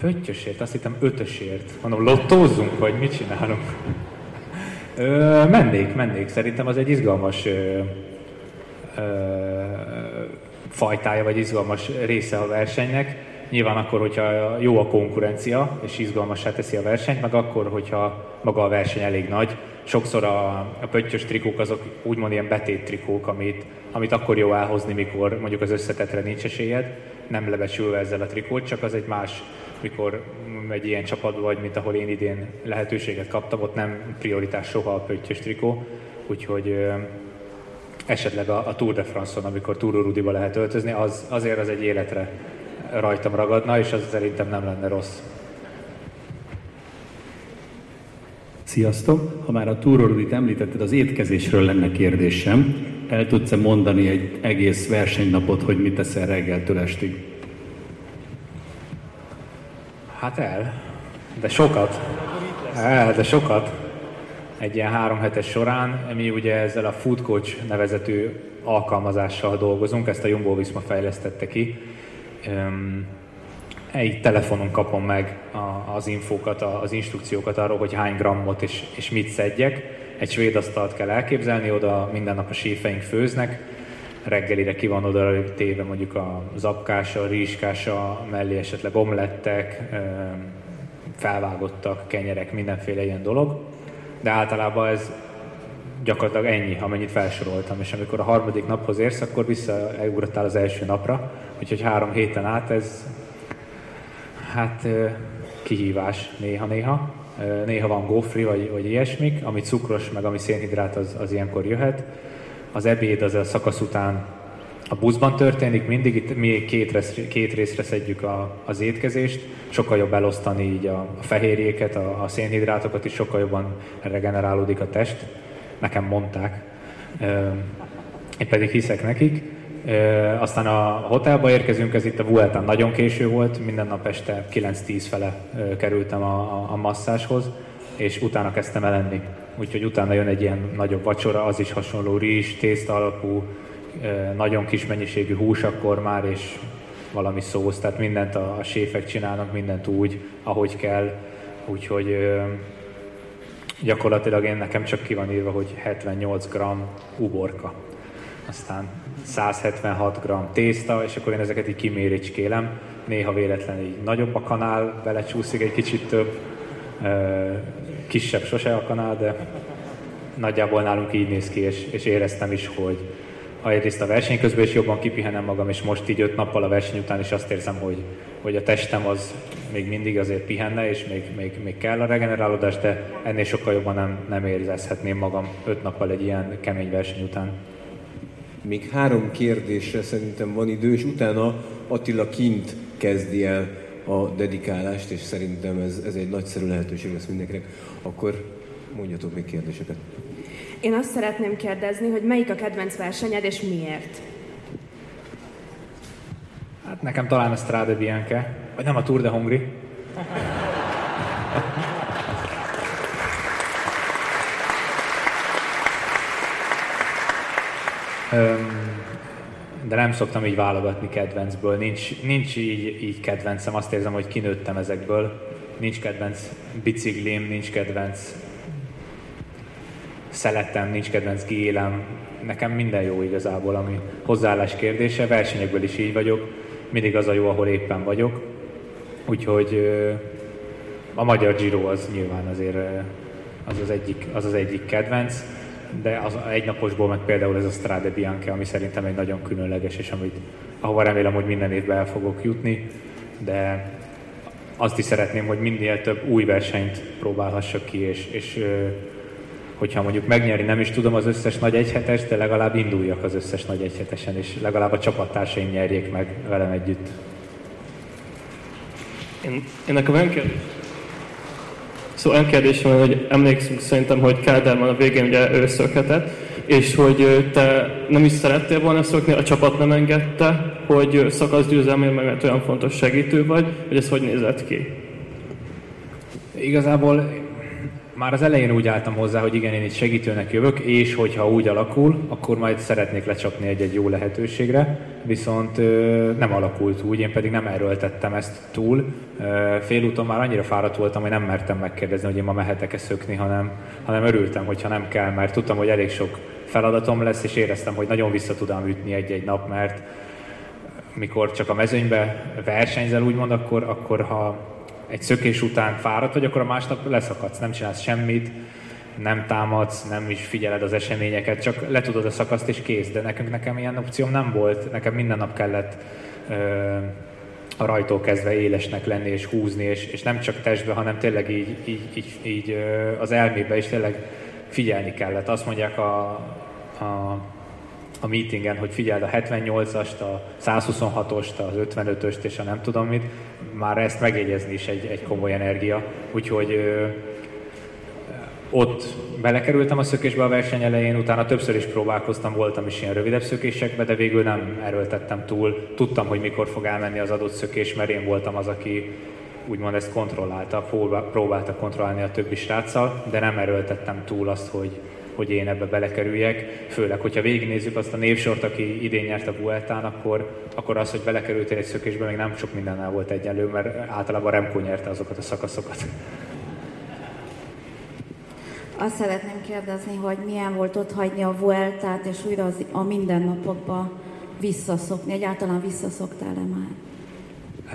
Pöttyösért? Azt hittem ötösért. Mondom, lottózzunk, vagy mit csinálunk? Ö, mennék, mennék. Szerintem az egy izgalmas ö, ö, fajtája, vagy izgalmas része a versenynek. Nyilván akkor, hogyha jó a konkurencia, és izgalmassá teszi a versenyt, meg akkor, hogyha maga a verseny elég nagy. Sokszor a, a pöttyös trikók azok úgymond ilyen betét trikók, amit, amit akkor jó elhozni, mikor mondjuk az összetetre nincs esélyed, nem lebecsülve ezzel a trikót, csak az egy más, mikor egy ilyen csapatban vagy, mint ahol én idén lehetőséget kaptam, ott nem prioritás soha a pöttyös trikó, úgyhogy esetleg a, a Tour de France-on, amikor Tour Rudiba lehet öltözni, az, azért az egy életre rajtam ragadna, és az szerintem nem lenne rossz. Sziasztok! Ha már a túrorudit említetted, az étkezésről lenne kérdésem. El tudsz-e mondani egy egész versenynapot, hogy mit teszel reggeltől estig? Hát el. De sokat. El, de sokat. Egy ilyen három hetes során, mi ugye ezzel a Food Coach nevezetű alkalmazással dolgozunk, ezt a Jumbo Visma fejlesztette ki egy telefonon kapom meg az infókat, az instrukciókat arról, hogy hány grammot és, és mit szedjek. Egy svéd asztalt kell elképzelni, oda minden nap a séfeink főznek, reggelire ki van oda téve mondjuk a zapkása, a rizskása, mellé esetleg omlettek, felvágottak, kenyerek, mindenféle ilyen dolog. De általában ez gyakorlatilag ennyi, amennyit felsoroltam, és amikor a harmadik naphoz érsz, akkor visszaugrottál az első napra, úgyhogy három héten át ez hát kihívás néha-néha. Néha van gofri vagy, vagy ilyesmik, ami cukros, meg ami szénhidrát, az, az ilyenkor jöhet. Az ebéd az a szakasz után a buszban történik, mindig itt mi két, rész, két részre szedjük a, az étkezést, sokkal jobb elosztani így a, a fehérjéket, a, a szénhidrátokat is, sokkal jobban regenerálódik a test. Nekem mondták. Én pedig hiszek nekik. Aztán a hotelba érkezünk, ez itt a Vuelta nagyon késő volt, minden nap este 9-10 fele kerültem a, a, masszáshoz, és utána kezdtem el enni. Úgyhogy utána jön egy ilyen nagyobb vacsora, az is hasonló rizs, tészta alapú, nagyon kis mennyiségű hús akkor már, és valami szósz, tehát mindent a, a séfek csinálnak, mindent úgy, ahogy kell. Úgyhogy gyakorlatilag én nekem csak ki van írva, hogy 78 g uborka. Aztán 176 g tészta, és akkor én ezeket így kiméricskélem. Néha véletlenül így nagyobb a kanál, belecsúszik egy kicsit több, kisebb sose a kanál, de nagyjából nálunk így néz ki, és, és éreztem is, hogy egyrészt a verseny közben is jobban kipihenem magam, és most így öt nappal a verseny után is azt érzem, hogy, hogy a testem az még mindig azért pihenne, és még, még, még kell a regenerálódás, de ennél sokkal jobban nem, nem érzezhetném magam öt nappal egy ilyen kemény verseny után. Még három kérdésre szerintem van idő, és utána Attila kint kezdi el a dedikálást, és szerintem ez, ez egy nagyszerű lehetőség lesz mindenkinek. Akkor mondjatok még kérdéseket. Én azt szeretném kérdezni, hogy melyik a kedvenc versenyed, és miért? Hát nekem talán a Strade Bianca, vagy nem a Tour de Hongri. de nem szoktam így válogatni kedvencből. Nincs, nincs így, így kedvencem, azt érzem, hogy kinőttem ezekből. Nincs kedvenc biciklim, nincs kedvenc szeletem, nincs kedvenc gélem. Nekem minden jó igazából, ami hozzáállás kérdése. Versenyekből is így vagyok. Mindig az a jó, ahol éppen vagyok. Úgyhogy a magyar Giro az nyilván azért az az egyik, az az egyik kedvenc de az egynaposból meg például ez a Strade Bianca, ami szerintem egy nagyon különleges, és amit, ahova remélem, hogy minden évben el fogok jutni, de azt is szeretném, hogy minél több új versenyt próbálhassak ki, és, és hogyha mondjuk megnyeri, nem is tudom az összes nagy egyhetes, de legalább induljak az összes nagy egyhetesen, és legalább a csapattársaim nyerjék meg velem együtt. Én, én nekem olyan kérdés, Szóval olyan kérdésem van, hogy emlékszünk szerintem, hogy Kálderman a végén ugye ő szökhetett, és hogy te nem is szerettél volna szokni, a csapat nem engedte, hogy szakaszgyőzelmél, mert olyan fontos segítő vagy, hogy ez hogy nézett ki? Igazából már az elején úgy álltam hozzá, hogy igen, én itt segítőnek jövök, és hogyha úgy alakul, akkor majd szeretnék lecsapni egy-egy jó lehetőségre, viszont nem alakult úgy, én pedig nem erőltettem ezt túl. Félúton már annyira fáradt voltam, hogy nem mertem megkérdezni, hogy én ma mehetek-e szökni, hanem, hanem örültem, hogyha nem kell, mert tudtam, hogy elég sok feladatom lesz, és éreztem, hogy nagyon vissza tudom ütni egy-egy nap, mert mikor csak a mezőnybe versenyzel, úgymond, akkor, akkor ha egy szökés után fáradt vagy, akkor a másnap leszakadsz, nem csinálsz semmit, nem támadsz, nem is figyeled az eseményeket, csak letudod a szakaszt és kész. De nekünk nekem ilyen opcióm nem volt, nekem minden nap kellett ö, a rajtól kezdve élesnek lenni és húzni, és, és nem csak testbe, hanem tényleg így, így, így, így az elmébe is tényleg figyelni kellett. Azt mondják a, a a meetingen, hogy figyeld a 78-ast, a 126-ost, az 55-öst és a nem tudom mit, már ezt megjegyezni is egy, egy komoly energia. Úgyhogy ö, ott belekerültem a szökésbe a verseny elején, utána többször is próbálkoztam, voltam is ilyen rövidebb szökésekbe, de végül nem erőltettem túl. Tudtam, hogy mikor fog elmenni az adott szökés, mert én voltam az, aki úgymond ezt kontrollálta, próbálta kontrollálni a többi sráccal, de nem erőltettem túl azt, hogy, hogy én ebbe belekerüljek. Főleg, hogyha végignézzük azt a névsort, aki idén nyert a Vueltán, akkor, akkor az, hogy belekerültél egy szökésbe, még nem sok mindennel volt egyenlő, mert általában Remco nyerte azokat a szakaszokat. Azt szeretném kérdezni, hogy milyen volt ott hagyni a Vueltát, és újra az, a mindennapokba visszaszokni. Egyáltalán visszaszoktál-e már?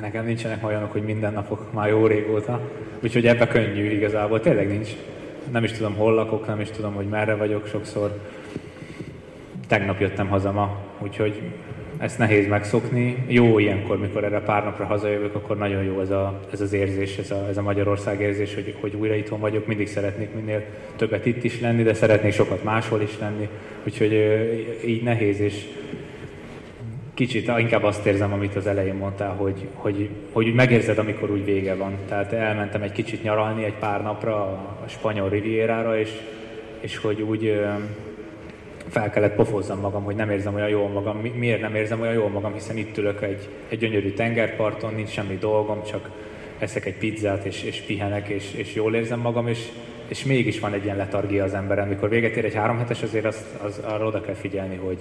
Nekem nincsenek olyanok, hogy mindennapok már jó régóta, úgyhogy ebbe könnyű igazából, tényleg nincs nem is tudom hol lakok, nem is tudom, hogy merre vagyok sokszor. Tegnap jöttem haza ma, úgyhogy ezt nehéz megszokni. Jó ilyenkor, mikor erre pár napra hazajövök, akkor nagyon jó ez, a, ez az érzés, ez a, ez a Magyarország érzés, hogy, hogy újra itthon vagyok. Mindig szeretnék minél többet itt is lenni, de szeretnék sokat máshol is lenni. Úgyhogy így nehéz, és kicsit inkább azt érzem, amit az elején mondtál, hogy, hogy, hogy megérzed, amikor úgy vége van. Tehát elmentem egy kicsit nyaralni egy pár napra a spanyol rivierára, és, és hogy úgy fel kellett pofozzam magam, hogy nem érzem olyan jól magam. Miért nem érzem olyan jól magam, hiszen itt ülök egy, egy gyönyörű tengerparton, nincs semmi dolgom, csak eszek egy pizzát, és, és pihenek, és, és jól érzem magam, és, és mégis van egy ilyen letargia az emberen. Amikor véget ér egy három hetes, azért azt, az, arra oda kell figyelni, hogy,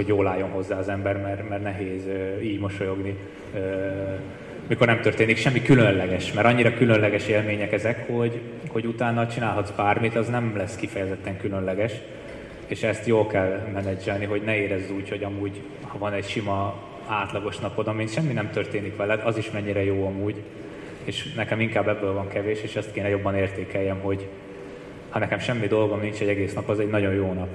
hogy jól álljon hozzá az ember, mert, mert nehéz így mosolyogni, mikor nem történik semmi különleges, mert annyira különleges élmények ezek, hogy, hogy utána csinálhatsz bármit, az nem lesz kifejezetten különleges, és ezt jól kell menedzselni, hogy ne érezd úgy, hogy amúgy, ha van egy sima átlagos napod, amin semmi nem történik veled, az is mennyire jó amúgy, és nekem inkább ebből van kevés, és ezt kéne jobban értékeljem, hogy ha nekem semmi dolgom nincs egy egész nap, az egy nagyon jó nap.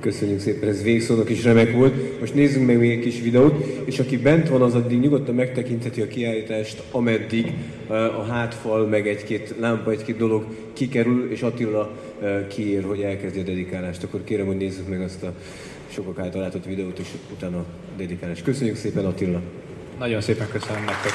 Köszönjük szépen, ez végszónak is remek volt. Most nézzünk meg még egy kis videót, és aki bent van, az addig nyugodtan megtekintheti a kiállítást, ameddig eh, a hátfal, meg egy-két lámpa, egy-két dolog kikerül, és Attila eh, kiér, hogy elkezdje a dedikálást. Akkor kérem, hogy nézzük meg azt a sokak által látott videót, és utána a dedikálást. Köszönjük szépen, Attila! Nagyon szépen köszönöm nektek!